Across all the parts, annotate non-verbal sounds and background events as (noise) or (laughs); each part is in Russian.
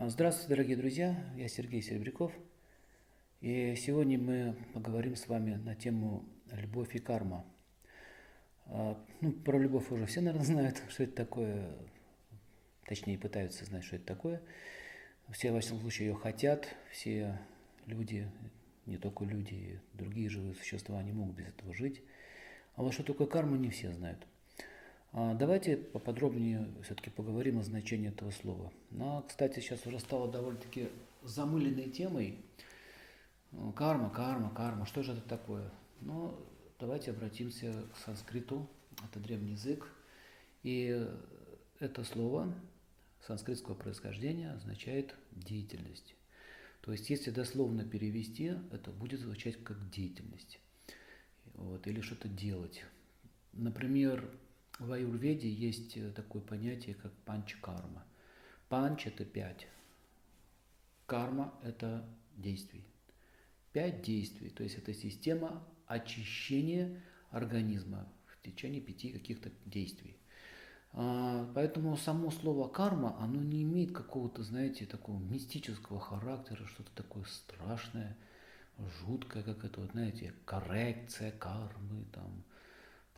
А, Здравствуйте, дорогие друзья, я Сергей Серебряков. И сегодня мы поговорим с вами на тему любовь и карма. А, Ну, про любовь уже все, наверное, (laughs) знают, что это такое, точнее пытаются знать, что это такое. Все, во всяком случае, ее хотят, все люди, не только люди, другие живые существа не могут без этого жить. А вот что такое карма, не все знают. А Давайте поподробнее все-таки поговорим о значении этого слова. Ну, кстати, сейчас уже стало довольно-таки замыленной темой. Ну, Карма, карма, карма. Что же это такое? Ну, давайте обратимся к санскриту. Это древний язык. И это слово санскритского происхождения означает деятельность. То есть, если дословно перевести, это будет звучать как деятельность. Вот, или что-то делать. Например, в аюрведе есть э, такое понятие, как панч-карма. Панч – это пять. Карма – это действий. Пять действий, то есть это система очищения организма в течение пяти каких-то действий. А, Поэтому само слово карма, оно не имеет какого-то, знаете, такого мистического характера, что-то такое страшное, жуткое, как это, вот, знаете, коррекция кармы, там,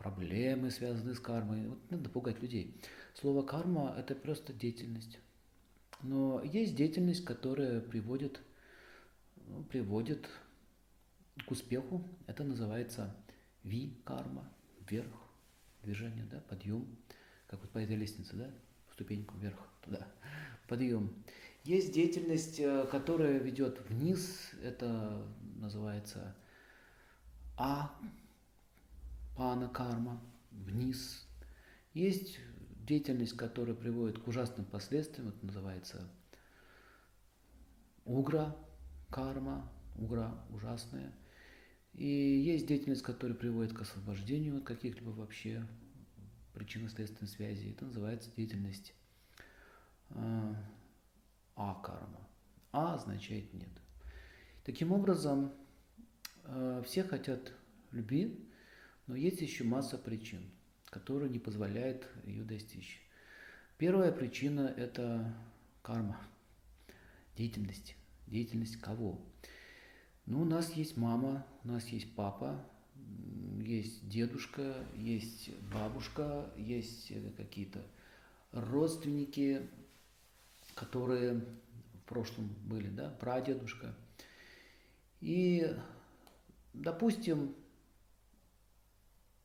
проблемы, связанные с кармой. Вот надо пугать людей. Слово карма – это просто деятельность. Но есть деятельность, которая приводит, ну, приводит к успеху. Это называется ви-карма, вверх, движение, да, подъем, как вот по этой лестнице, да, ступеньку вверх, туда, (laughs) подъем. Есть деятельность, э, которая ведет вниз, это называется а пана карма, вниз. Есть деятельность, которая приводит к ужасным последствиям, это называется угра карма, угра ужасная. И есть деятельность, которая приводит к освобождению от каких-либо вообще причинно-следственной связи. Это называется деятельность э, а-карма. А означает нет. Таким образом, э, все хотят любви, но есть еще масса причин, которые не позволяют ее достичь. Первая причина – это карма, деятельность. Деятельность кого? Ну, у нас есть мама, у нас есть папа, есть дедушка, есть бабушка, есть какие-то родственники, которые в прошлом были, да, прадедушка. И, допустим,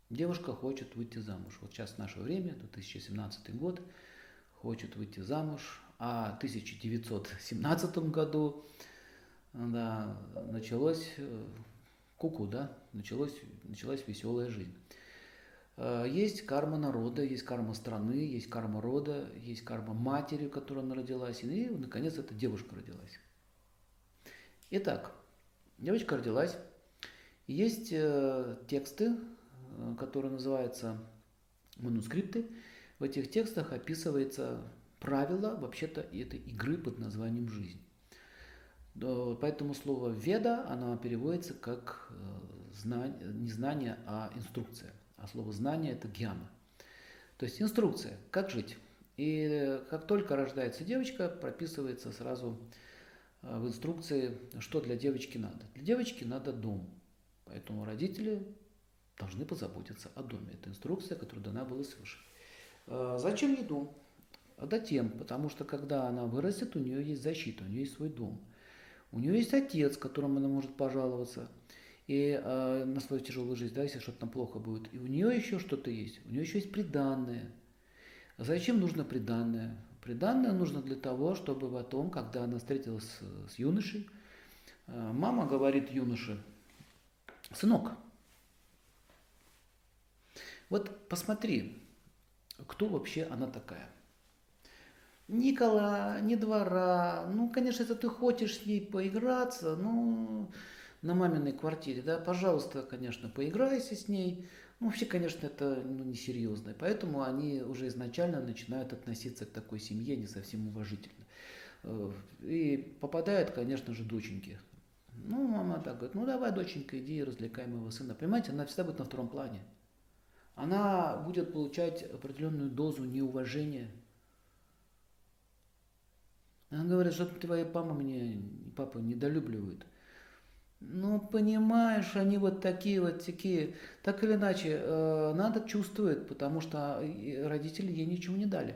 девушка хочет выйти замуж. Вот сейчас наше время, 2017 год, хочет выйти замуж, а в 1917 году да, началось куку, да, началось, началась веселая жизнь. Есть карма народа, есть карма страны, есть карма рода, есть карма матери, которая она родилась, и, наконец, эта девушка родилась. Итак, девочка родилась, есть тексты, которые называются манускрипты. В этих текстах описывается правила вообще-то этой игры под названием «жизнь». Поэтому слово «веда» оно переводится как знание, не знание, а инструкция. А слово «знание» – это «гьяна». То есть инструкция, как жить. И как только рождается девочка, прописывается сразу в инструкции, что для девочки надо. Для девочки надо дом. Поэтому родители должны позаботиться о доме. Это инструкция, которая дана была свыше. Зачем ей дом? А затем, потому что когда она вырастет, у нее есть защита, у нее есть свой дом. У нее есть отец, которому она может пожаловаться и э, на свою тяжелую жизнь, да, если что-то там плохо будет. И у нее еще что-то есть. У нее еще есть приданное. А зачем нужно приданное? Приданное нужно для того, чтобы потом, когда она встретилась с, с юношей, э, мама говорит юноше, сынок, вот посмотри, кто вообще она такая. Ни кола, ни двора. Ну, конечно, если ты хочешь с ней поиграться, ну, на маминой квартире, да, пожалуйста, конечно, поиграйся с ней. Ну, вообще, конечно, это ну, несерьезно. Поэтому они уже изначально начинают относиться к такой семье не совсем уважительно. И попадают, конечно же, доченьки. Ну, мама так говорит, ну давай, доченька, иди развлекай моего сына. Понимаете, она всегда будет на втором плане. Она будет получать определенную дозу неуважения Она говорит, что твоя мама мне, папа недолюбливают. Ну, понимаешь, они вот такие вот такие. Так или иначе, э, надо чувствует, потому что э, родители ей ничего не дали.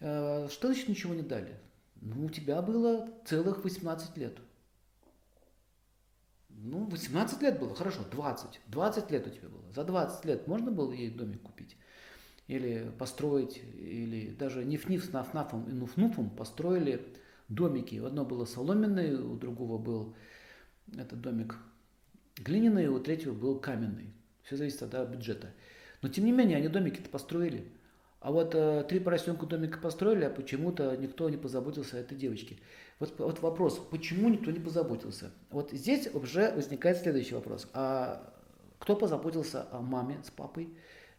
Э, что значит ничего не дали? Ну, у тебя было целых 18 лет. Ну, 18 лет было, хорошо, 20. 20 лет у тебя было. За 20 лет можно было ей домик купить? Или построить, или даже ниф-ниф с наф-нафом и нуф-нуфом построили домики. Одно было соломенное, у другого был этот домик глиняный, у третьего был каменный. Все зависит от бюджета. Но тем не менее, они домики-то построили. А вот э, три поросенка домика построили, а почему-то никто не позаботился о этой девочке. Вот, вот вопрос, почему никто не позаботился? Вот здесь уже возникает следующий вопрос. А кто позаботился о маме с папой?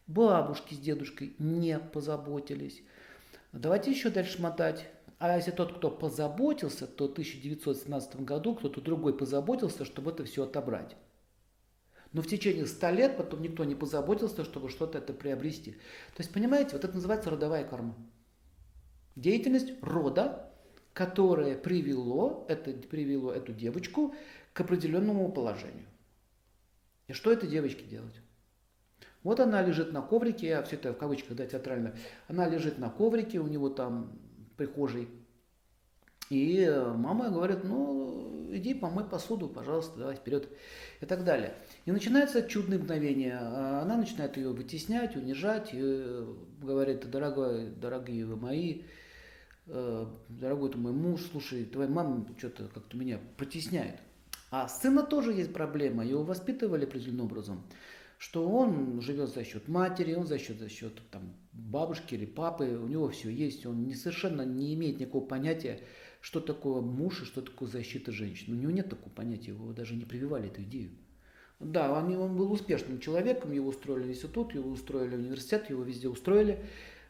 Бабушки с дедушкой не позаботились. Давайте еще дальше мотать. А если тот, кто позаботился, то в 1917 году кто-то другой позаботился, чтобы это все отобрать. Но в течение 100 лет потом никто не позаботился, чтобы что-то это приобрести. То есть, понимаете, вот это называется родовая карма. Деятельность рода, которая привело, это, привело эту девочку к определенному положению. И что этой девочке делать? Вот она лежит на коврике, я все это в кавычках, да, театрально. Она лежит на коврике, у него там прихожей. И э, мама говорит, ну, иди помой посуду, пожалуйста, давай вперед и так далее. И начинается чудное мгновение. А она начинает ее вытеснять, унижать, и э, говорит, дорогой, дорогие вы мои, э, дорогой ты мой муж, слушай, твоя мама что-то как-то меня притесняет. А сына тоже есть проблема, его воспитывали определенным образом что он живет за счет матери, он за счет, за счет там, бабушки или папы, у него все есть, он не, совершенно не имеет никакого понятия, что такое муж и что такое защита женщин. У него нет такого понятия, его даже не прививали эту идею. Да, он, он был успешным человеком, его устроили в институт, его устроили в университет, его везде устроили,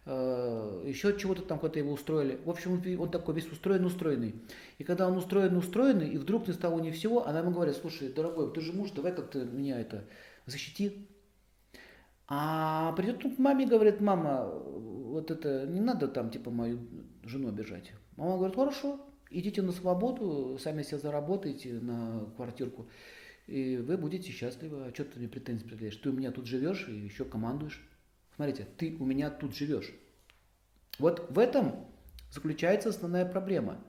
э, еще чего-то там куда-то его устроили. В общем, он, он такой весь устроен, устроенный. И когда он устроен, устроенный, и вдруг ни с того ни всего, она ему говорит, слушай, дорогой, ты же муж, давай как-то меня это защити. А придет тут маме и говорит, мама, вот это не надо там типа мою жену обижать. Мама говорит, хорошо, идите на свободу, сами себе заработаете на квартирку, и вы будете счастливы. А что ты мне претензии предъявляешь? Ты у меня тут живешь и еще командуешь. Смотрите, ты у меня тут живешь. Вот в этом заключается основная проблема.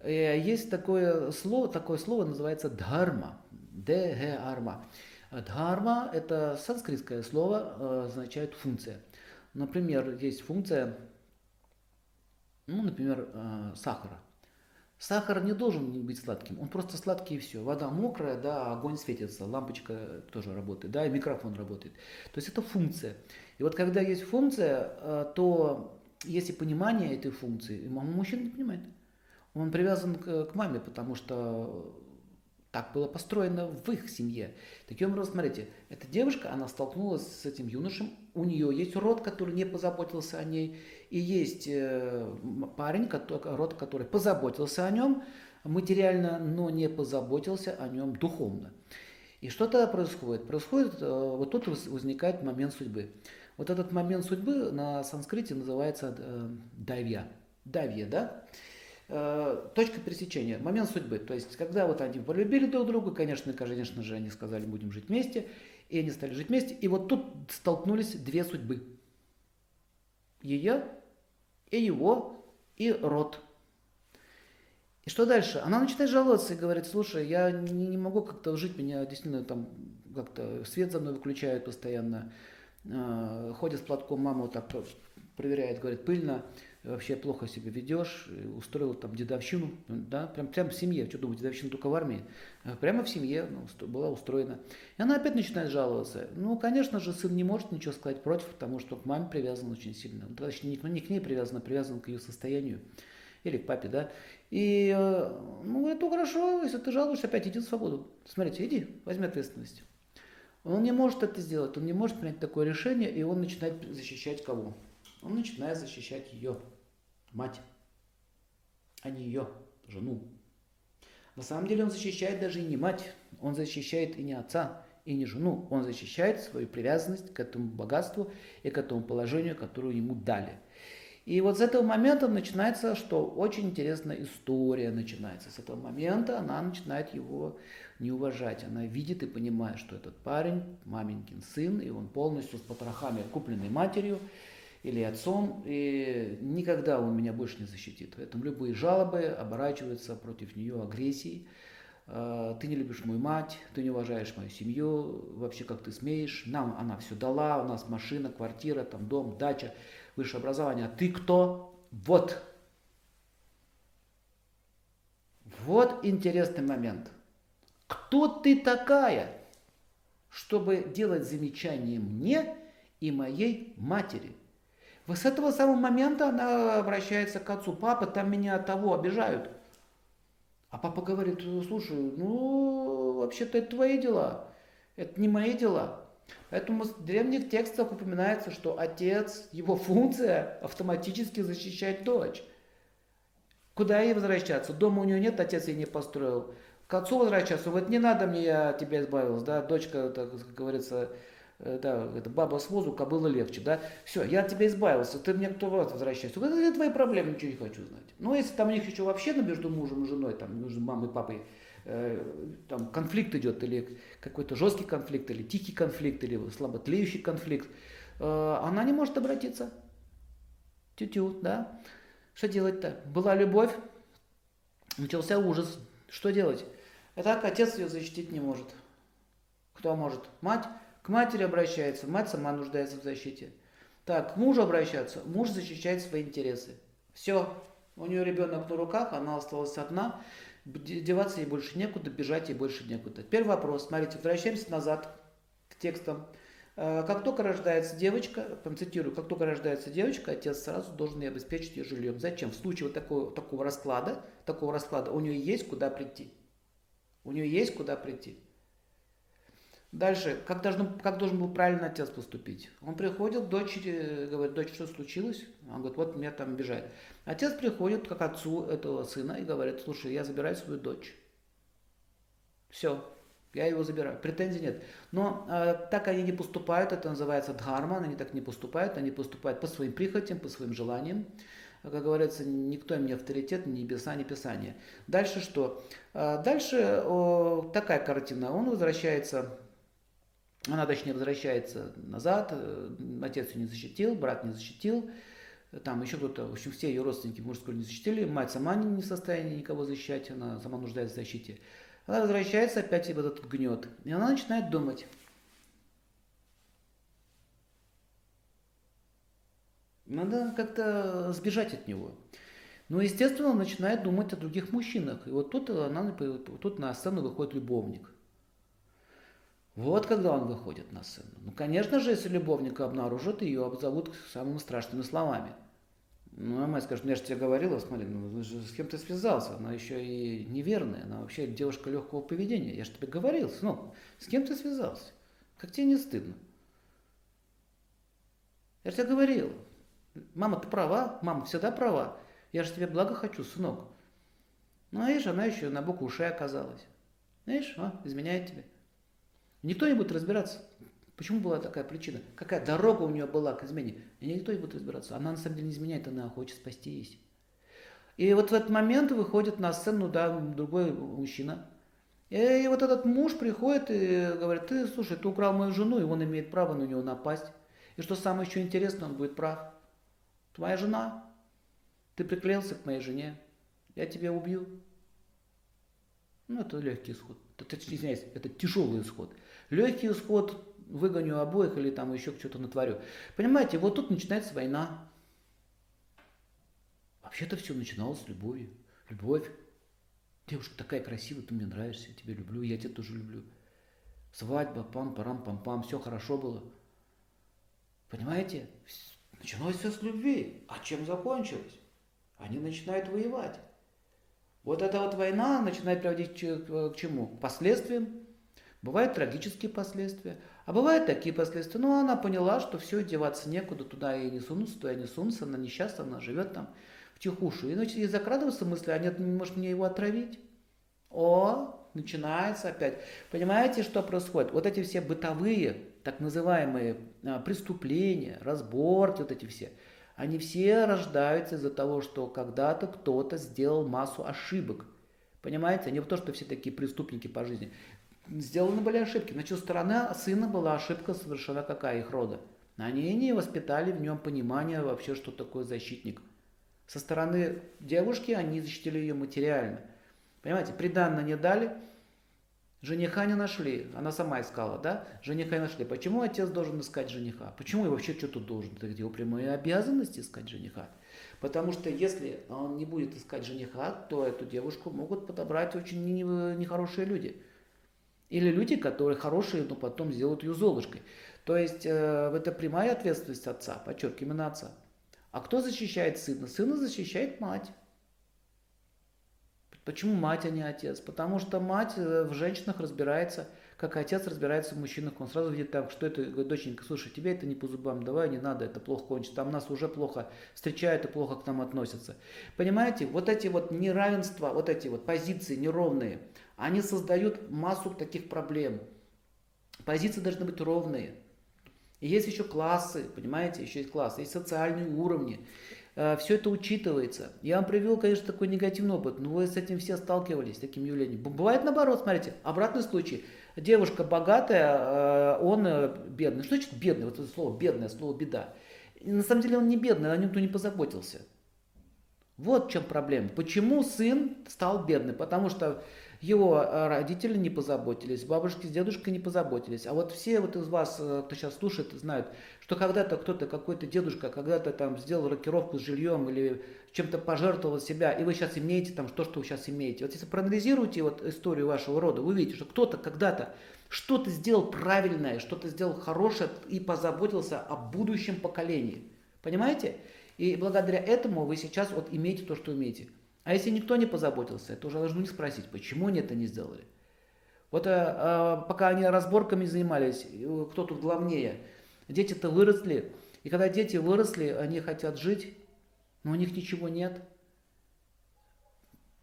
Э, есть такое слово, такое слово называется дхарма. Д-г-арма. Дхарма – это санскритское слово, э, означает функция. Например, есть функция, ну, например, э, сахара. Сахар не должен быть сладким, он просто сладкий и все. Вода мокрая, да, огонь светится, лампочка тоже работает, да, и микрофон работает. То есть это функция. И вот когда есть функция, э, то есть и понимание этой функции, и мама мужчина не понимает. Он привязан к маме, потому что так было построено в их семье. Таким образом, смотрите, эта девушка, она столкнулась с этим юношем, у нее есть род, который не позаботился о ней, и есть э, парень, род, который позаботился о нем материально, но не позаботился о нем духовно. И что тогда происходит? Происходит, э, вот тут возникает момент судьбы. Вот этот момент судьбы на санскрите называется э, давья. Давья, да? Точка пересечения, момент судьбы. То есть, когда вот они полюбили друг друга, конечно, конечно же, они сказали, будем жить вместе, и они стали жить вместе, и вот тут столкнулись две судьбы. Ее и его, и род. И что дальше? Она начинает жаловаться и говорит, слушай, я не, не могу как-то жить, меня действительно там как-то свет за мной выключают постоянно, э, ходит с платком, мама вот так проверяет, говорит, пыльно, вообще плохо себя ведешь, устроил там дедовщину, да, прям, прям в семье, что думать, дедовщина только в армии, а прямо в семье ну, была устроена. И она опять начинает жаловаться. Ну, конечно же, сын не может ничего сказать против, потому что к маме привязан очень сильно. Ну, точнее, не к ней привязан, а привязан к ее состоянию или к папе, да. И, э, ну, это хорошо, если ты жалуешься, опять иди в свободу. Смотрите, иди, возьми ответственность. Он не может это сделать, он не может принять такое решение, и он начинает защищать кого? Он начинает защищать ее мать, а не ее жену. На самом деле он защищает даже и не мать, он защищает и не отца, и не жену. Он защищает свою привязанность к этому богатству и к этому положению, которое ему дали. И вот с этого момента начинается, что очень интересная история начинается. С этого момента она начинает его не уважать. Она видит и понимает, что этот парень маменькин сын, и он полностью с потрохами, купленный матерью или отцом, и никогда он меня больше не защитит. Поэтому любые жалобы оборачиваются против нее агрессией. А, ты не любишь мою мать, ты не уважаешь мою семью, вообще как ты смеешь, нам она все дала, у нас машина, квартира, там дом, дача, высшее образование, а ты кто? Вот. Вот интересный момент. Кто ты такая, чтобы делать замечание мне и моей матери? Вот с этого самого момента она обращается к отцу. Папа, там меня того обижают. А папа говорит, слушай, ну, вообще-то это твои дела, это не мои дела. Поэтому в древних текстах упоминается, что отец, его функция автоматически защищать дочь. Куда ей возвращаться? Дома у нее нет, отец ей не построил. К отцу возвращаться, вот не надо мне, я тебя избавилась, да, дочка, так как говорится, да, это баба с возу, кобыла легче, да, все, я от тебя избавился, ты мне кто вот возвращайся, это твои проблемы, ничего не хочу знать. Ну, если там у них еще вообще между мужем и женой, там, между мамой и папой, э, там конфликт идет, или какой-то жесткий конфликт, или тихий конфликт, или слабо тлеющий конфликт, э, она не может обратиться. Тю-тю, да? Что делать-то? Была любовь, начался ужас. Что делать? И так отец ее защитить не может. Кто может? Мать к матери обращается, мать сама нуждается в защите. Так, к мужу обращаться, муж защищает свои интересы. Все, у нее ребенок на руках, она осталась одна, деваться ей больше некуда, бежать ей больше некуда. Первый вопрос, смотрите, возвращаемся назад к текстам. Э, как только рождается девочка, там цитирую, как только рождается девочка, отец сразу должен ей обеспечить ее жильем. Зачем? В случае вот такого, такого расклада, такого расклада у нее есть куда прийти. У нее есть куда прийти. Дальше, как должен, как должен был правильно отец поступить? Он приходит к дочери, говорит, дочь, что случилось? Он говорит, вот меня там бежать. Отец приходит к отцу этого сына и говорит, слушай, я забираю свою дочь. Все, я его забираю. Претензий нет. Но э, так они не поступают, это называется дхарма, они так не поступают, они поступают по своим прихотям, по своим желаниям как говорится, никто им не авторитет, ни небеса, ни писание. Дальше что? А, дальше такая картина. Он возвращается, она точнее возвращается назад, э, отец ее не защитил, брат не защитил, там еще кто-то, в общем, все ее родственники мужской не защитили, мать сама не в состоянии никого защищать, она сама нуждается в защите. Она возвращается опять в этот гнет, и она начинает думать, Надо как-то сбежать от него. Но, естественно, начинает думать о других мужчинах. И вот тут, она, тут на сцену выходит любовник. Вот когда он выходит на сцену. Ну, конечно же, если любовника обнаружат, ее обзовут самыми страшными словами. Ну, а мать скажет, ну я же тебе говорила, смотри, ну с кем ты связался? Она еще и неверная, она вообще девушка легкого поведения. Я же тебе говорил, ну, с кем ты связался? Как тебе не стыдно? Я же тебе говорил. Мама, ты права, мама всегда права. Я же тебе благо хочу, сынок. Ну, а видишь, она еще на букву ушей оказалась. Знаешь, а, изменяет тебе. Никто не будет разбираться, почему была такая причина, какая дорога у нее была к измене. И никто не будет разбираться. Она на самом деле не изменяет, она хочет спастись. И вот в этот момент выходит на сцену да, другой мужчина. И вот этот муж приходит и говорит, ты, слушай, ты украл мою жену, и он имеет право на нее напасть. И что самое еще интересное, он будет прав. Твоя жена, ты приклеился к моей жене, я тебя убью. Ну, это легкий исход. Это, извиняюсь, это тяжелый исход. Легкий исход, выгоню обоих или там еще что-то натворю. Понимаете, вот тут начинается война. Вообще-то все начиналось с любовью. Любовь. Девушка такая красивая, ты мне нравишься, я тебя люблю, я тебя тоже люблю. Свадьба, пам-парам-пам-пам, все хорошо было. Понимаете? Началось все с любви. А чем закончилось? Они начинают воевать. Вот эта вот война начинает приводить к чему? К последствиям. Бывают трагические последствия, а бывают такие последствия. Ну, она поняла, что все, деваться некуда, туда ей не сунутся, туда ей не сунутся, она несчастна, она живет там в тихушу. И значит, ей закрадываются мысли, а нет, может мне его отравить? О, начинается опять. Понимаете, что происходит? Вот эти все бытовые, так называемые а, преступления, разборки, вот эти все, Они все рождаются из-за того, что когда-то кто-то сделал массу ошибок. Понимаете? Не то, что все такие преступники по жизни. Сделаны были ошибки. Значит, стороны сына была ошибка совершена какая их рода. Они не воспитали в нем понимание вообще, что такое защитник. Со стороны девушки они защитили ее материально. Понимаете, приданно не дали, Жениха не нашли, она сама искала, да? Жениха не нашли. Почему отец должен искать жениха? Почему и вообще что тут должен? Это его прямые обязанности искать жениха? Потому что если он не будет искать жениха, то эту девушку могут подобрать очень нехорошие люди. Или люди, которые хорошие, но потом сделают ее золушкой. То есть э, это прямая ответственность отца, подчеркиваю, именно отца. А кто защищает сына? Сына защищает мать. Почему мать, а не отец? Потому что мать э, в женщинах разбирается, как отец разбирается в мужчинах. Он сразу видит так, что это, говорит, доченька, слушай, тебе это не по зубам, давай, не надо, это плохо кончится. Там нас уже плохо встречают и плохо к нам относятся. Понимаете, вот эти вот неравенства, вот эти вот позиции неровные, они создают массу таких проблем. Позиции должны быть ровные. И есть еще классы, понимаете, еще есть классы, есть социальные уровни. Э, все это учитывается. Я вам привел, конечно, такой негативный опыт, но вы с этим все сталкивались, с таким явлением. Бывает наоборот, смотрите, обратный случай. Девушка богатая, э, он э, бедный. Что значит бедный? Вот это слово бедное, слово беда. На самом деле он не бедный, о нем никто не позаботился. Вот в чем проблема. Почему сын стал бедным? Потому что его э, родители не позаботились, бабушки с дедушкой не позаботились. А вот все вот из вас, э, кто сейчас слушает, знают, что когда-то кто-то, какой-то дедушка, когда-то там сделал рокировку с жильем или чем-то пожертвовал себя, и вы сейчас имеете там то, что вы сейчас имеете. Вот если проанализируете вот историю вашего рода, вы увидите, что кто-то когда-то что-то сделал правильное, что-то сделал хорошее и позаботился о будущем поколении. Понимаете? И благодаря этому вы сейчас вот имеете то, что имеете. А если никто не позаботился, то уже должны спросить, почему они это не сделали. Вот а, пока они разборками занимались, э, кто тут главнее, дети-то выросли, и когда дети выросли, они хотят жить, но у них ничего нет.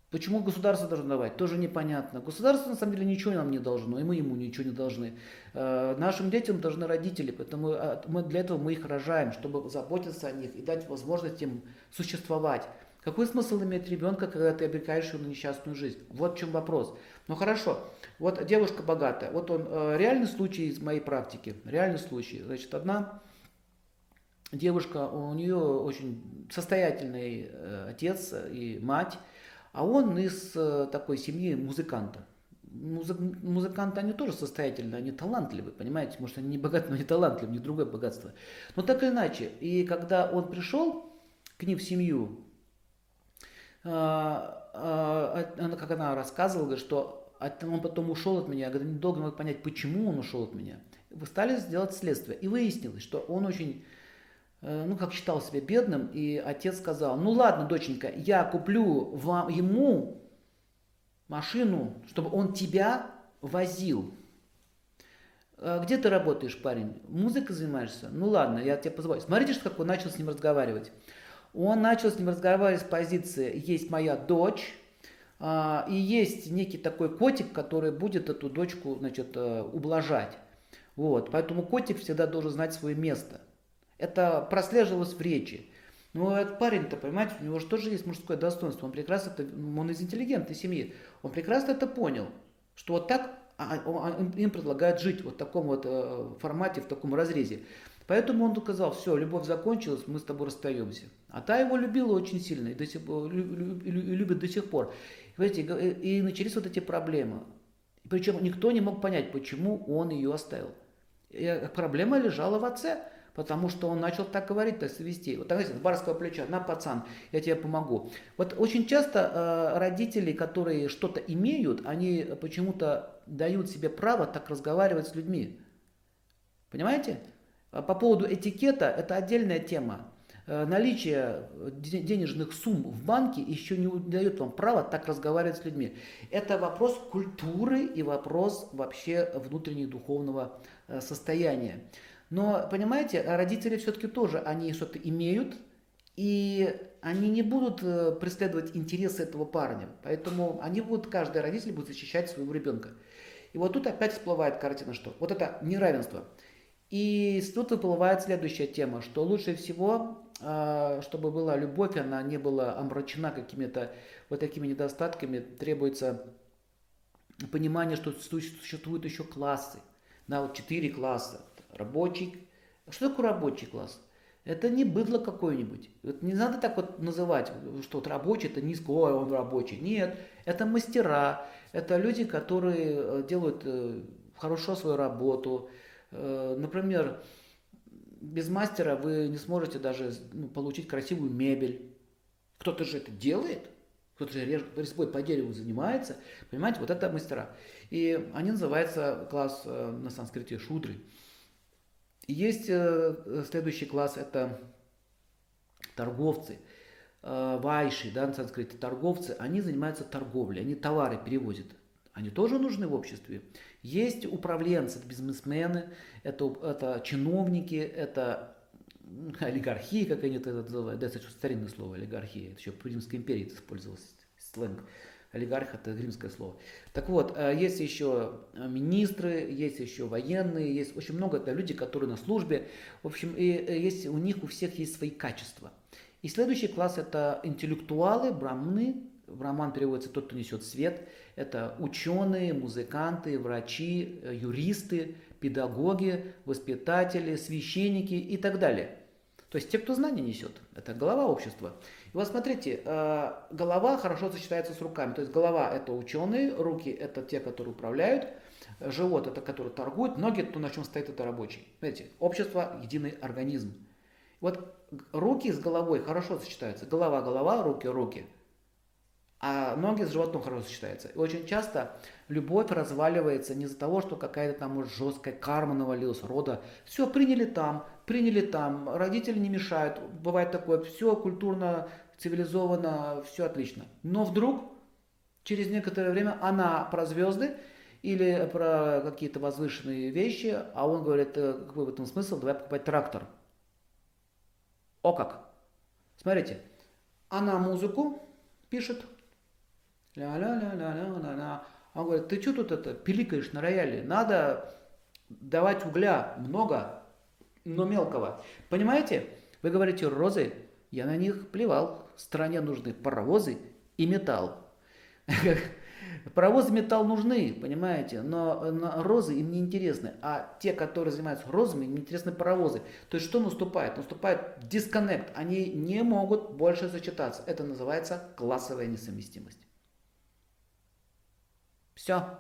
Почему государство должно давать, тоже непонятно. Государство на самом деле ничего нам не должно, и мы ему ничего не должны. Э, нашим детям должны родители, поэтому мы, для этого мы их рожаем, чтобы заботиться о них и дать возможность им существовать. Какой смысл иметь ребенка, когда ты обрекаешь его на несчастную жизнь? Вот в чем вопрос. Ну хорошо, вот девушка богатая, вот он э, реальный случай из моей практики, реальный случай. Значит, одна девушка, у нее очень состоятельный э, отец и мать, а он из э, такой семьи музыканта. Музы, музыканты, они тоже состоятельные, они талантливые, понимаете? Может, они не богаты, но не талантливые, них другое богатство. Но так или иначе, и когда он пришел к ним в семью, она, как она рассказывала, что он потом ушел от меня, я говорю, недолго не мог понять, почему он ушел от меня. Вы стали сделать следствие, и выяснилось, что он очень, э, ну, как считал себя бедным, и отец сказал, ну ладно, доченька, я куплю вам, ему машину, чтобы он тебя возил. «А где ты работаешь, парень? Музыкой занимаешься? Ну ладно, я тебе позвоню. Смотрите, как он начал с ним разговаривать. Он начал с ним разговаривать с позиции «есть моя дочь», а, и есть некий такой котик, который будет эту дочку значит, э, ублажать. Вот. Поэтому котик всегда должен знать свое место. Это прослеживалось в речи. Но этот парень-то, понимаете, у него же тоже есть мужское достоинство. Он прекрасно, это, он из интеллигентной семьи. Он прекрасно это понял, что вот так а, а, им предлагают жить вот в таком вот э, формате, в таком разрезе. Поэтому он сказал, все, любовь закончилась, мы с тобой расстаемся. А та его любила очень сильно и, до сих, любит до сих пор. Понимаете, и начались вот эти проблемы. Причем никто не мог понять, почему он ее оставил. И проблема лежала в отце, потому что он начал так говорить, так себя вести. Вот так, знаете, с барского плеча, на, пацан, я тебе помогу. Вот очень часто э, родители, которые что-то имеют, они почему-то дают себе право так разговаривать с людьми. Понимаете? А по поводу этикета, это отдельная тема. Э, наличие денежных сумм в банке еще не дает вам права так разговаривать с людьми. Это вопрос культуры и вопрос вообще внутреннего духовного э, состояния. Но, понимаете, родители все-таки тоже, они что-то имеют, и они не будут э, преследовать интересы этого парня. Поэтому они будут, каждый родитель будет защищать своего ребенка. И вот тут опять всплывает картина, что вот это неравенство – и тут выплывает следующая тема, что лучше всего а, чтобы была любовь, она не была омрачена какими-то вот такими недостатками, требуется понимание, что существуют еще классы. На вот четыре класса. Рабочий. Что такое рабочий класс? Это не быдло какое-нибудь. Вот не надо так вот называть, что вот рабочий это низко, ой, он рабочий. Нет, это мастера, это люди, которые э, делают э, хорошо свою работу. Э, например, без мастера вы не сможете даже ну, получить красивую мебель. Кто-то же это делает, кто-то же резьбой по дереву занимается. Понимаете, вот это мастера. И они называются класс на санскрите шудры. Есть э, следующий класс, это торговцы, э, вайши, да, на санскрите, торговцы, они занимаются торговлей, они товары перевозят. Они тоже нужны в обществе. Есть управленцы, это бизнесмены, это, это чиновники, это олигархии, как они это называют. Да, это старинное слово, олигархия. Это еще в Римской империи это использовалось, сленг. Олигарх это римское слово. Так вот, э, есть еще министры, есть еще военные, есть очень много это люди, которые на службе. В общем, и э, есть, у них у всех есть свои качества. И следующий класс это интеллектуалы, брамны. Браман переводится тот, кто несет свет. Это ученые, музыканты, врачи, юристы, педагоги, воспитатели, священники и так далее. То есть те, кто знания несет. Это голова общества. И вот смотрите, э, голова хорошо сочетается с руками. То есть голова это ученые, руки это те, которые управляют, живот это который торгует, ноги то, на чем стоит это рабочий. Знаете, общество единый организм. Вот руки с головой хорошо сочетаются. Голова, голова, руки, руки. А ноги с животом хорошо сочетаются. И очень часто любовь разваливается не из-за того, что какая-то там жесткая карма навалилась, рода. Все приняли там, приняли там, родители не мешают. Бывает такое, все культурно цивилизованно, все отлично. Но вдруг, через некоторое время, она про звезды или про какие-то возвышенные вещи, а он говорит, «Э, какой в этом смысл, давай покупать трактор. О как! Смотрите, она музыку пишет, ля-ля-ля-ля-ля-ля-ля. Он говорит, ты что тут это пиликаешь на рояле? Надо давать угля много, но мелкого. Понимаете? Вы говорите розы, я на них плевал. Стране нужны паровозы и металл. (laughs) Паровозы и металл нужны, понимаете, но, но розы им не интересны. А те, которые занимаются розами, им интересны паровозы. То есть что наступает? Наступает дисконнект. Они не могут больше сочетаться. Это называется классовая несовместимость. Все.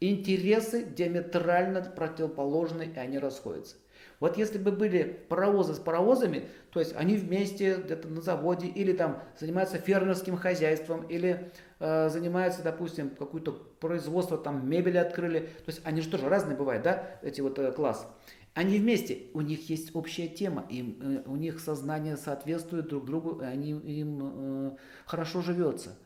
Интересы диаметрально противоположны, и они расходятся. Вот если бы были паровозы с паровозами, то есть они вместе где-то на заводе или там занимаются фермерским хозяйством, или э, занимаются, допустим, какое-то производство, там мебели открыли, то есть они же тоже разные бывают, да, эти вот э, классы. Они вместе, у них есть общая тема, им, э, у них сознание соответствует друг другу, они, им э, хорошо живется,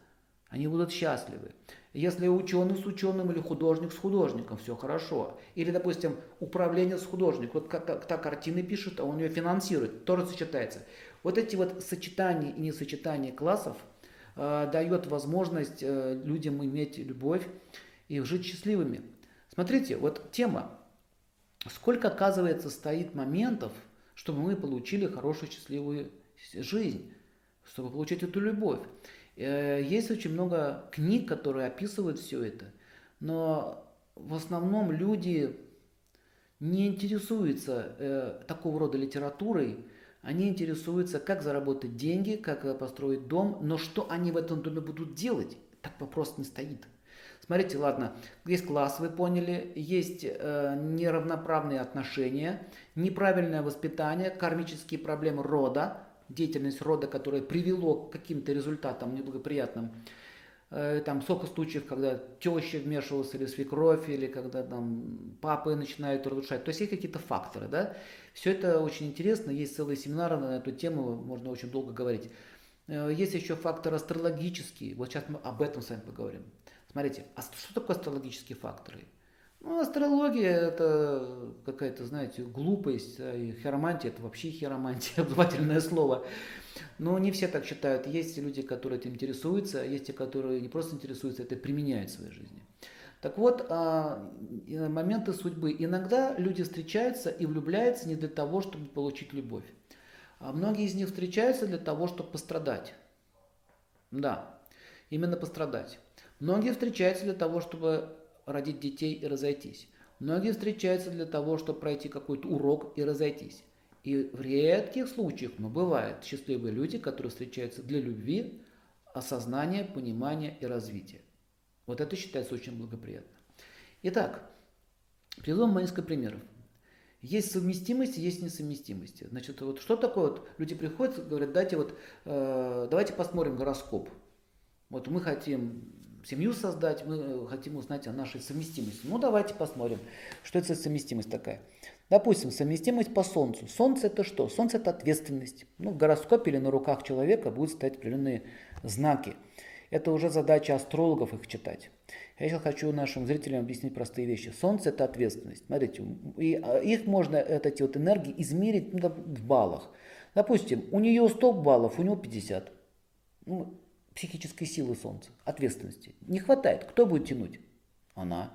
они будут счастливы. Если ученый с ученым или художник с художником, все хорошо. Или, допустим, управление с художником. Вот как та картины пишет, а он ее финансирует, тоже сочетается. Вот эти вот сочетания и несочетания классов э, дает возможность э, людям иметь любовь и жить счастливыми. Смотрите, вот тема. Сколько, оказывается, стоит моментов, чтобы мы получили хорошую счастливую жизнь, чтобы получить эту любовь. Э, есть очень много книг, которые описывают все это, но в основном люди не интересуются э, такого рода литературой, они интересуются, как заработать деньги, как э, построить дом, но что они в этом доме будут делать, так вопрос не стоит. Смотрите, ладно, есть класс, вы поняли, есть э, неравноправные отношения, неправильное воспитание, кармические проблемы рода, деятельность рода, которая привело к каким-то результатам неблагоприятным. Э, там сколько случаев, когда теща вмешивалась или свекровь, или когда там папы начинают разрушать. То есть есть какие-то факторы, да. Все это очень интересно, есть целые семинары на эту тему, можно очень долго говорить. Э, есть еще фактор астрологический, вот сейчас мы об этом с вами поговорим. Смотрите, а что такое астрологические факторы? Ну, астрология это какая-то, знаете, глупость, а и хиромантия это вообще хиромантия, (laughs) обзывательное слово. Но не все так считают. Есть люди, которые этим интересуются, а есть те, которые не просто интересуются, это применяют в своей жизни. Так вот, а, моменты судьбы. Иногда люди встречаются и влюбляются не для того, чтобы получить любовь. А многие из них встречаются для того, чтобы пострадать. Да, именно пострадать. Многие встречаются для того, чтобы родить детей и разойтись. Многие встречаются для того, чтобы пройти какой-то урок и разойтись. И в редких случаях, но бывают счастливые люди, которые встречаются для любви, осознания, понимания и развития. Вот это считается очень благоприятно. Итак, приведу вам несколько примеров. Есть совместимость, есть несовместимость. Значит, вот что такое? Вот люди приходят, говорят, дайте вот, э, давайте посмотрим гороскоп. Вот мы хотим семью создать, мы хотим узнать о нашей совместимости. Ну, давайте посмотрим, что это за совместимость такая. Допустим, совместимость по Солнцу. Солнце это что? Солнце это ответственность. Ну, в гороскопе или на руках человека будут стоять определенные знаки. Это уже задача астрологов их читать. Я сейчас хочу нашим зрителям объяснить простые вещи. Солнце – это ответственность. Смотрите, и а, их можно, эти вот энергии, измерить ну, в баллах. Допустим, у нее 100 баллов, у него 50. Ну, психической силы Солнца, ответственности. Не хватает. Кто будет тянуть? Она.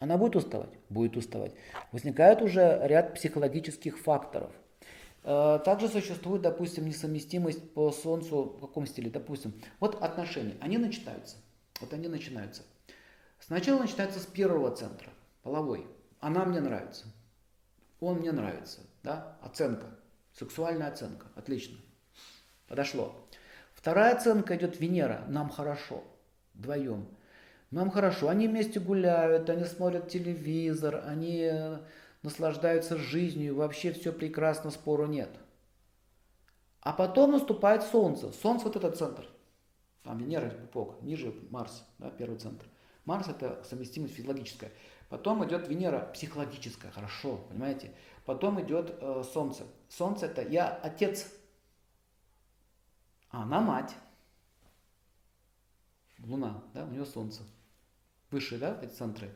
Она будет уставать? Будет уставать. Возникает уже ряд психологических факторов. Э, также существует, допустим, несовместимость по Солнцу в каком стиле? Допустим, вот отношения, они начинаются. Вот они начинаются. Сначала начинается с первого центра, половой. Она мне нравится. Он мне нравится. Да? Оценка. Сексуальная оценка. Отлично. Подошло. Вторая оценка идет Венера. Нам хорошо. Вдвоем. Нам хорошо. Они вместе гуляют, они смотрят телевизор, они наслаждаются жизнью. Вообще все прекрасно, спору нет. А потом наступает Солнце. Солнце вот этот центр. Там Венера, Бог, ниже Марс, да, первый центр. Марс это совместимость физиологическая. Потом идет Венера психологическая, хорошо, понимаете? Потом идет э, Солнце. Солнце это я отец, а она мать. Луна, да, у нее Солнце. Выше, да, эти центры.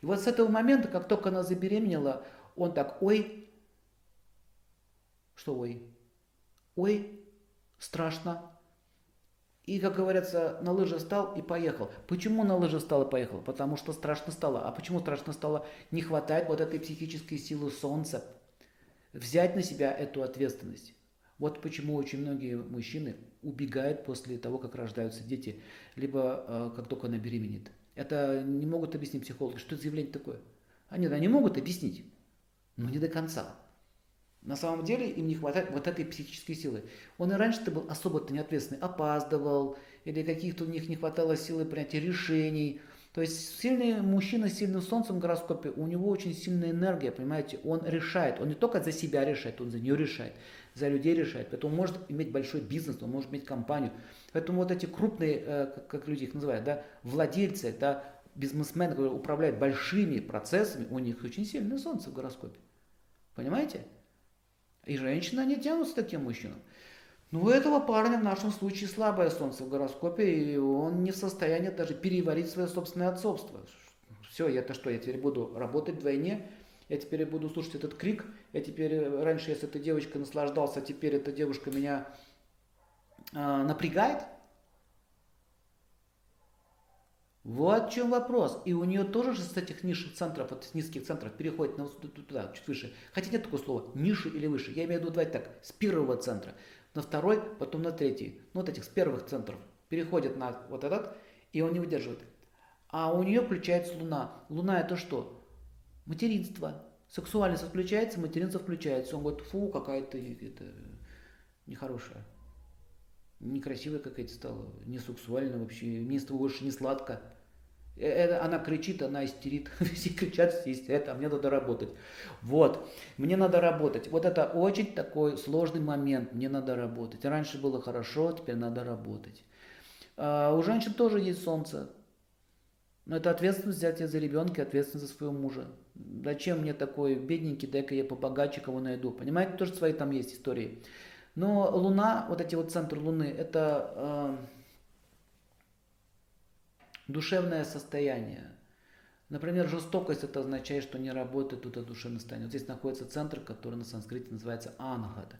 И вот с этого момента, как только она забеременела, он так, ой, что ой? Ой, страшно, и, как говорится, на лыжи стал и поехал. Почему на лыжи стал и поехал? Потому что страшно стало. А почему страшно стало? Не хватает вот этой психической силы солнца. Взять на себя эту ответственность. Вот почему очень многие мужчины убегают после того, как рождаются дети, либо э, как только она беременеет. Это не могут объяснить психологи. Что это заявление такое? Они, да, не могут объяснить, но не до конца. На самом деле им не хватает вот этой психической силы. Он и раньше-то был особо-то неответственный, опаздывал, или каких-то у них не хватало силы принятия решений. То есть сильный мужчина с сильным солнцем в гороскопе, у него очень сильная энергия, понимаете, он решает, он не только за себя решает, он за нее решает, за людей решает, поэтому он может иметь большой бизнес, он может иметь компанию. Поэтому вот эти крупные, э, как люди их называют, да, владельцы, да, бизнесмены, которые управляют большими процессами, у них очень сильное солнце в гороскопе. Понимаете? И женщины, они тянутся к таким мужчинам. Но у этого парня в нашем случае слабое солнце в гороскопе, и он не в состоянии даже переварить свое собственное отцовство. Все, я-то что, я теперь буду работать вдвойне, я теперь буду слушать этот крик, я теперь, раньше я с этой девочкой наслаждался, а теперь эта девушка меня э, напрягает, Вот в чем вопрос. И у нее тоже же с этих низших центров, вот с низких центров переходит на, туда, чуть выше. Хотя нет такого слова, ниже или выше. Я имею в виду давайте так, с первого центра на второй, потом на третий. Ну вот этих с первых центров переходит на вот этот, и он не выдерживает. А у нее включается Луна. Луна это что? Материнство. Сексуальность включается, материнство включается. Он говорит, фу, какая-то это, нехорошая. Некрасивая какая-то стала, не сексуальная вообще, мне с тобой больше не сладко. Это, она кричит, она истерит, (laughs) все кричат, все истерят, а мне надо работать. Вот, мне надо работать. Вот это очень такой сложный момент, мне надо работать. Раньше было хорошо, теперь надо работать. А у женщин тоже есть солнце. Но это ответственность взять за ребенка, ответственность за своего мужа. Зачем мне такой бедненький, дай-ка я побогаче кого найду. Понимаете, тоже свои там есть истории. Но Луна, вот эти вот центры Луны, это... Э, Душевное состояние. Например, жестокость это означает, что не работает это душевное состояние. Вот здесь находится центр, который на санскрите называется анахата.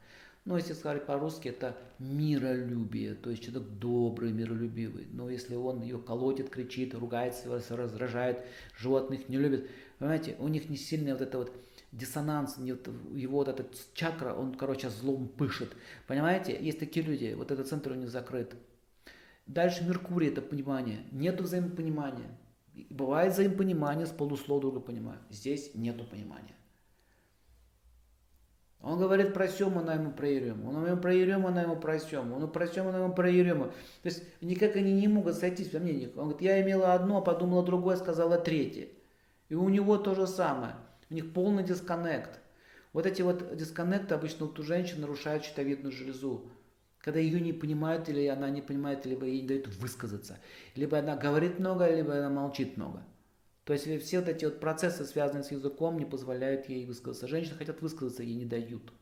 Но если сказать по-русски, это миролюбие, то есть человек добрый, миролюбивый. Но если он ее колотит, кричит, ругается, раздражает, животных не любит, понимаете, у них не сильная вот эта вот диссонанс, его вот этот чакра, он, короче, злом пышет. Понимаете? Есть такие люди, вот этот центр у них закрыт. Дальше Меркурий – это понимание. Нету взаимопонимания. Бывает взаимопонимание, с полуслова друга понимаю. Здесь нету понимания. Он говорит про она ему про. Он ему про она ему про. Он про Сему, она ему про. То есть никак они не могут сойтись во мнениях. Он говорит, я имела одно, подумала другое, сказала третье. И у него то же самое. У них полный дисконнект. Вот эти вот дисконнекты обычно вот у женщин нарушают щитовидную железу. Когда ее не понимают, или она не понимает, либо ей не дают высказаться. Либо она говорит много, либо она молчит много. То есть все вот эти вот процессы, связанные с языком, не позволяют ей высказаться. Женщины хотят высказаться, ей не дают.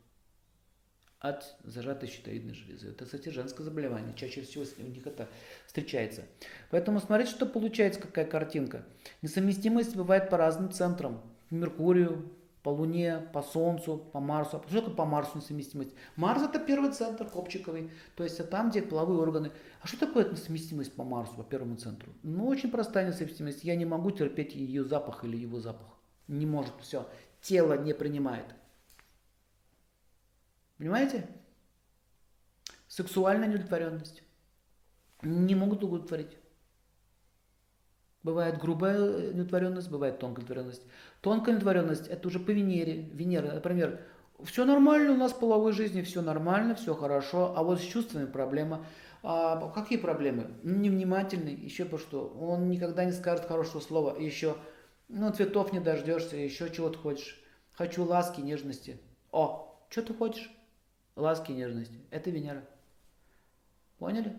От зажатой щитовидной железы. Это, кстати, женское заболевание. Чаще всего у них это встречается. Поэтому смотрите, что получается, какая картинка. Несовместимость бывает по разным центрам. Меркурию, по Луне, по Солнцу, по Марсу. Что такое по Марсу несовместимость? Марс это первый центр копчиковый, то есть это там, где половые органы. А что такое несовместимость по Марсу, по первому центру? Ну, очень простая несовместимость. Я не могу терпеть ее запах или его запах. Не может, все. Тело не принимает. Понимаете? Сексуальная неудовлетворенность. Не могут удовлетворить. Бывает грубая э, неудовлетворенность, бывает тонкая удовлетворенность. Тонкая удовлетворенность – это уже по Венере. Венера, например, все нормально у нас в половой жизни, все нормально, все хорошо, а вот с чувствами проблема. А какие проблемы? Невнимательный, еще по что? Он никогда не скажет хорошего слова, еще, ну, цветов не дождешься, еще чего-то хочешь. Хочу ласки, нежности. О, что ты хочешь? Ласки, нежности. Это Венера. Поняли?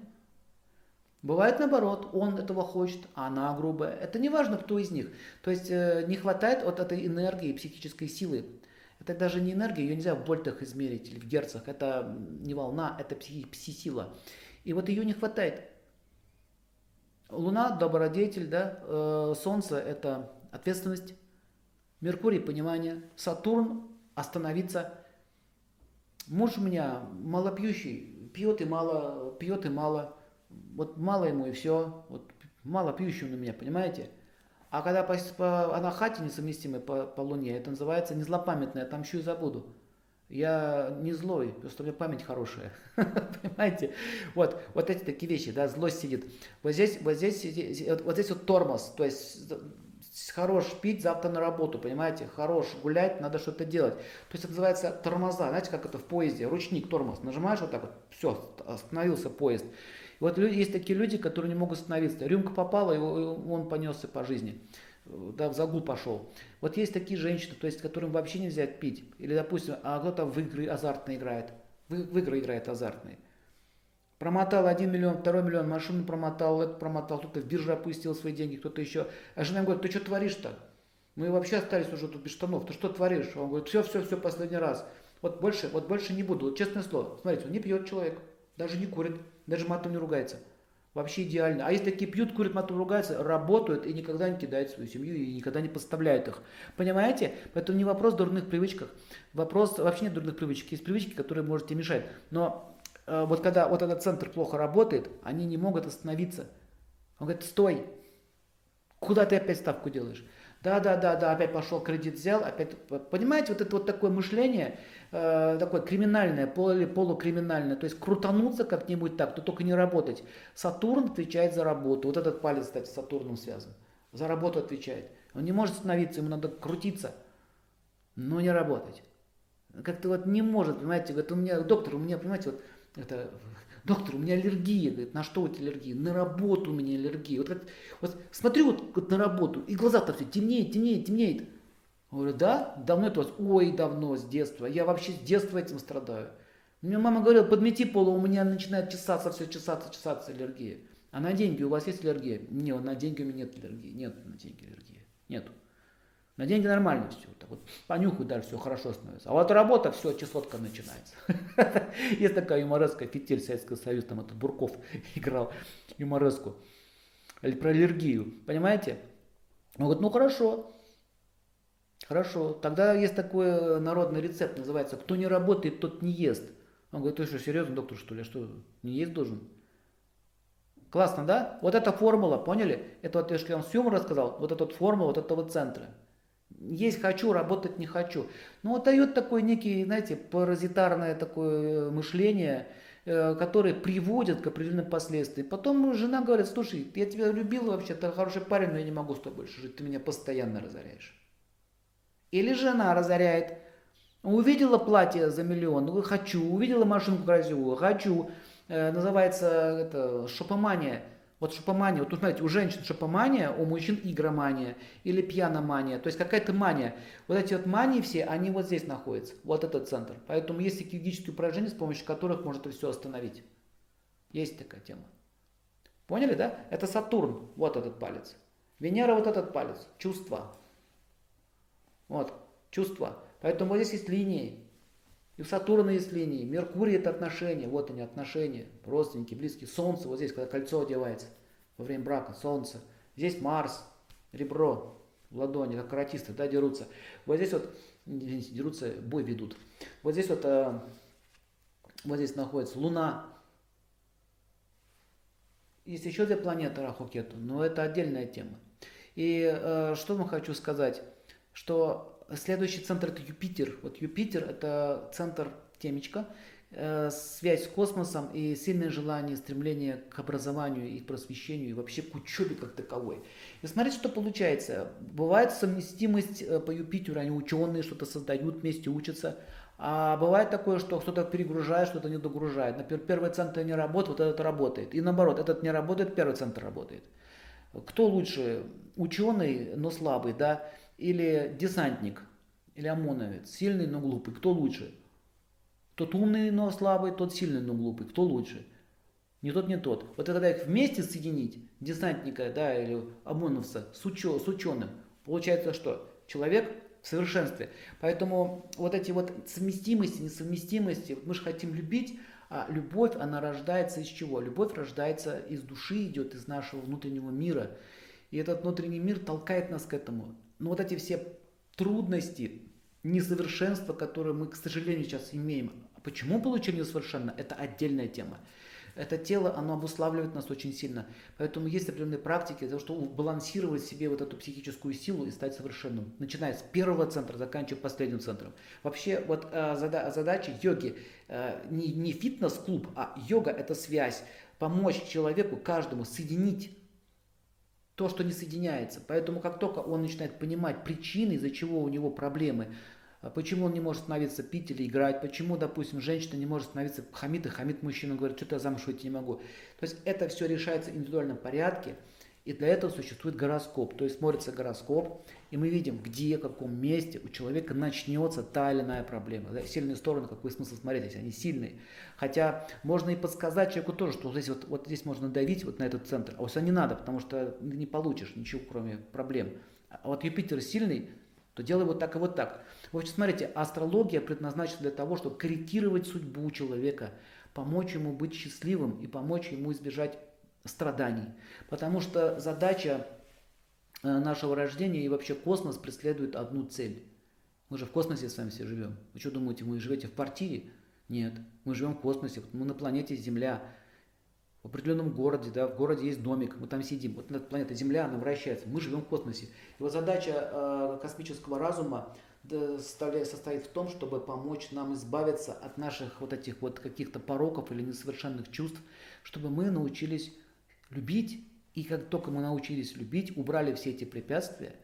Бывает наоборот, он этого хочет, а она грубая. Это не важно, кто из них. То есть э, не хватает вот этой энергии, психической силы. Это даже не энергия, ее нельзя в вольтах измерить или в герцах. Это не волна, это пси, пси-сила. И вот ее не хватает. Луна – добродетель, да? Э, Солнце – это ответственность. Меркурий – понимание. Сатурн – остановиться. Муж у меня малопьющий, пьет и мало, пьет и мало – вот мало ему и все, вот мало пьющий на меня, понимаете? А когда по, по анахате несовместимой по, по Луне, это называется не злопамятное, я отомщу и забуду. Я не злой, просто у меня память хорошая. (laughs) Понимаете? Вот, вот эти такие вещи, да, злость сидит. Вот здесь, вот здесь, вот, вот здесь вот тормоз, то есть хорош пить, завтра на работу, понимаете, хорош гулять, надо что-то делать. То есть это называется тормоза, знаете, как это в поезде, ручник, тормоз, нажимаешь вот так вот, все, остановился поезд. Вот есть такие люди, которые не могут остановиться. Рюмка попала, и он понесся по жизни. Да, в загул пошел. Вот есть такие женщины, то есть, которым вообще нельзя пить. Или, допустим, а кто-то в игры азартные играет. В, в игры играет азартные. Промотал 1 миллион, 2 миллион, машину промотал, это промотал, кто-то в бирже опустил свои деньги, кто-то еще. А жена говорит, ты что творишь-то? Мы вообще остались уже тут без штанов, ты что творишь? Он говорит, все, все, все, последний раз. Вот больше, вот больше не буду, вот честное слово. Смотрите, он не пьет человек, даже не курит, даже матом не ругается. Вообще идеально. А если такие пьют, курят, матом ругаются, работают и никогда не кидают свою семью и никогда не подставляют их. Понимаете? Поэтому не вопрос о дурных привычках. Вопрос вообще нет дурных привычек. Есть привычки, которые можете мешать. Но э, вот когда вот этот центр плохо работает, они не могут остановиться. Он говорит, стой, куда ты опять ставку делаешь? Да, да, да, да, опять пошел кредит взял, опять, понимаете, вот это вот такое мышление, э, такое криминальное, полу, или полукриминальное, то есть крутануться как-нибудь так, то только не работать. Сатурн отвечает за работу, вот этот палец, кстати, с Сатурном связан, за работу отвечает. Он не может остановиться, ему надо крутиться, но не работать. Как-то вот не может, понимаете, говорит, у меня, доктор, у меня, понимаете, вот это доктор, у меня аллергия. Говорит, на что у тебя аллергия? На работу у меня аллергия. Вот, вот смотрю вот, вот на работу, и глаза-то все темнеет, темнеет, темнеет. Говорю, да? Давно это у вас? Ой, давно, с детства. Я вообще с детства этим страдаю. Мне мама говорила, подмети полу, у меня начинает чесаться, все чесаться, чесаться аллергия. А на деньги у вас есть аллергия? Нет, на деньги у меня нет аллергии. Нет на деньги аллергии. Нету. На деньги нормально все. Так вот, понюхай, дальше все хорошо становится. А вот работа, все, чесотка начинается. (laughs) Есть такая юмореска, фитиль Советского Союза, там этот Бурков (laughs) играл юмореску. Про аллергию, понимаете? Он говорит, ну хорошо, хорошо. Тогда есть такой народный рецепт, называется, кто не работает, тот не ест. Он говорит, ты что, серьезно, доктор, что ли? А что, не есть должен? Классно, да? Вот эта формула, поняли? Это вот я же вам с юмором рассказал, вот эта вот формула вот этого центра. есть хочу, работать не хочу. Ну вот дает такой некий, знаете, паразитарное такое мышление, э, которое приводит к определенным последствиям. Потом жена говорит, слушай, я тебя любила вообще, ты хороший парень, но я не могу с тобой больше жить, ты меня постоянно разоряешь. Или жена разоряет, увидела платье за миллион, ну хочу, увидела машинку красивую, хочу, э, называется это шопомания – вот шопомания, вот знаете, у женщин шопомания, у мужчин игромания или пьяномания, то есть какая-то мания. Вот эти вот мании все, они вот здесь находятся, вот этот центр. Поэтому есть такие физические упражнения, с помощью которых можно это все остановить. Есть такая тема. Поняли, да? Это Сатурн, вот этот палец. Венера вот этот палец, чувства. Вот, чувства. Поэтому вот здесь есть линии. И у Сатурна есть линии. Меркурий это отношения. Вот они отношения. Родственники, близкие. Солнце вот здесь, когда кольцо одевается во время брака. Солнце. Здесь Марс, ребро ладони, как каратисты, да, дерутся. Вот здесь вот, извините, дерутся, бой ведут. Вот здесь вот, э, вот здесь находится Луна. Есть еще две планеты Рахукету, но это отдельная тема. И э, что вам хочу сказать, что Следующий центр это Юпитер. Вот Юпитер это центр темечка, э, связь с космосом и сильное желание, стремление к образованию и просвещению и вообще к учебе как таковой. И смотрите, что получается. Бывает совместимость э, по Юпитеру, они ученые что-то создают, вместе учатся. А бывает такое, что кто-то перегружает, что-то не догружает. Например, первый центр не работает, вот этот работает. И наоборот, этот не работает, первый центр работает. Кто лучше? Ученый, но слабый, да? Или десантник, или ОМОНовец, сильный, но глупый, кто лучше? Тот умный, но слабый, тот сильный, но глупый, кто лучше? Не тот, не тот. Вот когда их вместе соединить, десантника, да, или ОМОНовца с, учё, с ученым, получается что? Человек в совершенстве. Поэтому вот эти вот совместимости, несовместимости, мы же хотим любить, а любовь, она рождается из чего? Любовь рождается из души, идет из нашего внутреннего мира. И этот внутренний мир толкает нас к этому. Но вот эти все трудности, несовершенства, которые мы, к сожалению, сейчас имеем, а почему получили несовершенно, это отдельная тема. Это тело, оно обуславливает нас очень сильно. Поэтому есть определенные практики для того, чтобы балансировать себе вот эту психическую силу и стать совершенным. Начиная с первого центра, заканчивая последним центром. Вообще вот э, зада задача йоги э, не, не фитнес-клуб, а йога это связь. Помочь человеку, каждому соединить то, что не соединяется. Поэтому как только он начинает понимать причины, из-за чего у него проблемы, а почему он не может становиться пить или играть, почему, допустим, женщина не может становиться хамит и хамит мужчина, говорит, что-то я замуж выйти не могу. То есть это все решается в индивидуальном порядке, и для этого существует гороскоп. То есть смотрится гороскоп, и мы видим, где, в каком месте у человека начнется та или иная проблема. Да? Сильные стороны, какой смысл смотреть, если они сильные. Хотя можно и подсказать человеку тоже, что здесь вот, вот здесь можно давить вот на этот центр, а вот не надо, потому что не получишь ничего, кроме проблем. А вот Юпитер сильный, то делай вот так и вот так. В общем, смотрите, астрология предназначена для того, чтобы корректировать судьбу человека, помочь ему быть счастливым и помочь ему избежать страданий. Потому что задача э, нашего рождения и вообще космос преследует одну цель. Мы же в космосе с вами все живем. Вы что думаете, вы живете в квартире? Нет, мы живем в космосе, мы на планете Земля, в определенном городе, да, в городе есть домик, мы там сидим. Вот эта планета Земля, она вращается, мы живем в космосе. Вот задача э, космического разума состоит в том, чтобы помочь нам избавиться от наших вот этих вот каких-то пороков или несовершенных чувств, чтобы мы научились любить, и как только мы научились любить, убрали все эти препятствия,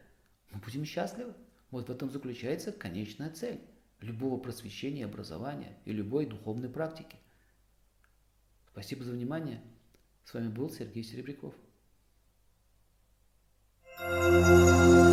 мы будем счастливы. Вот в этом заключается конечная цель любого просвещения, образования и любой духовной практики. Спасибо за внимание. С вами был Сергей Серебряков. thank you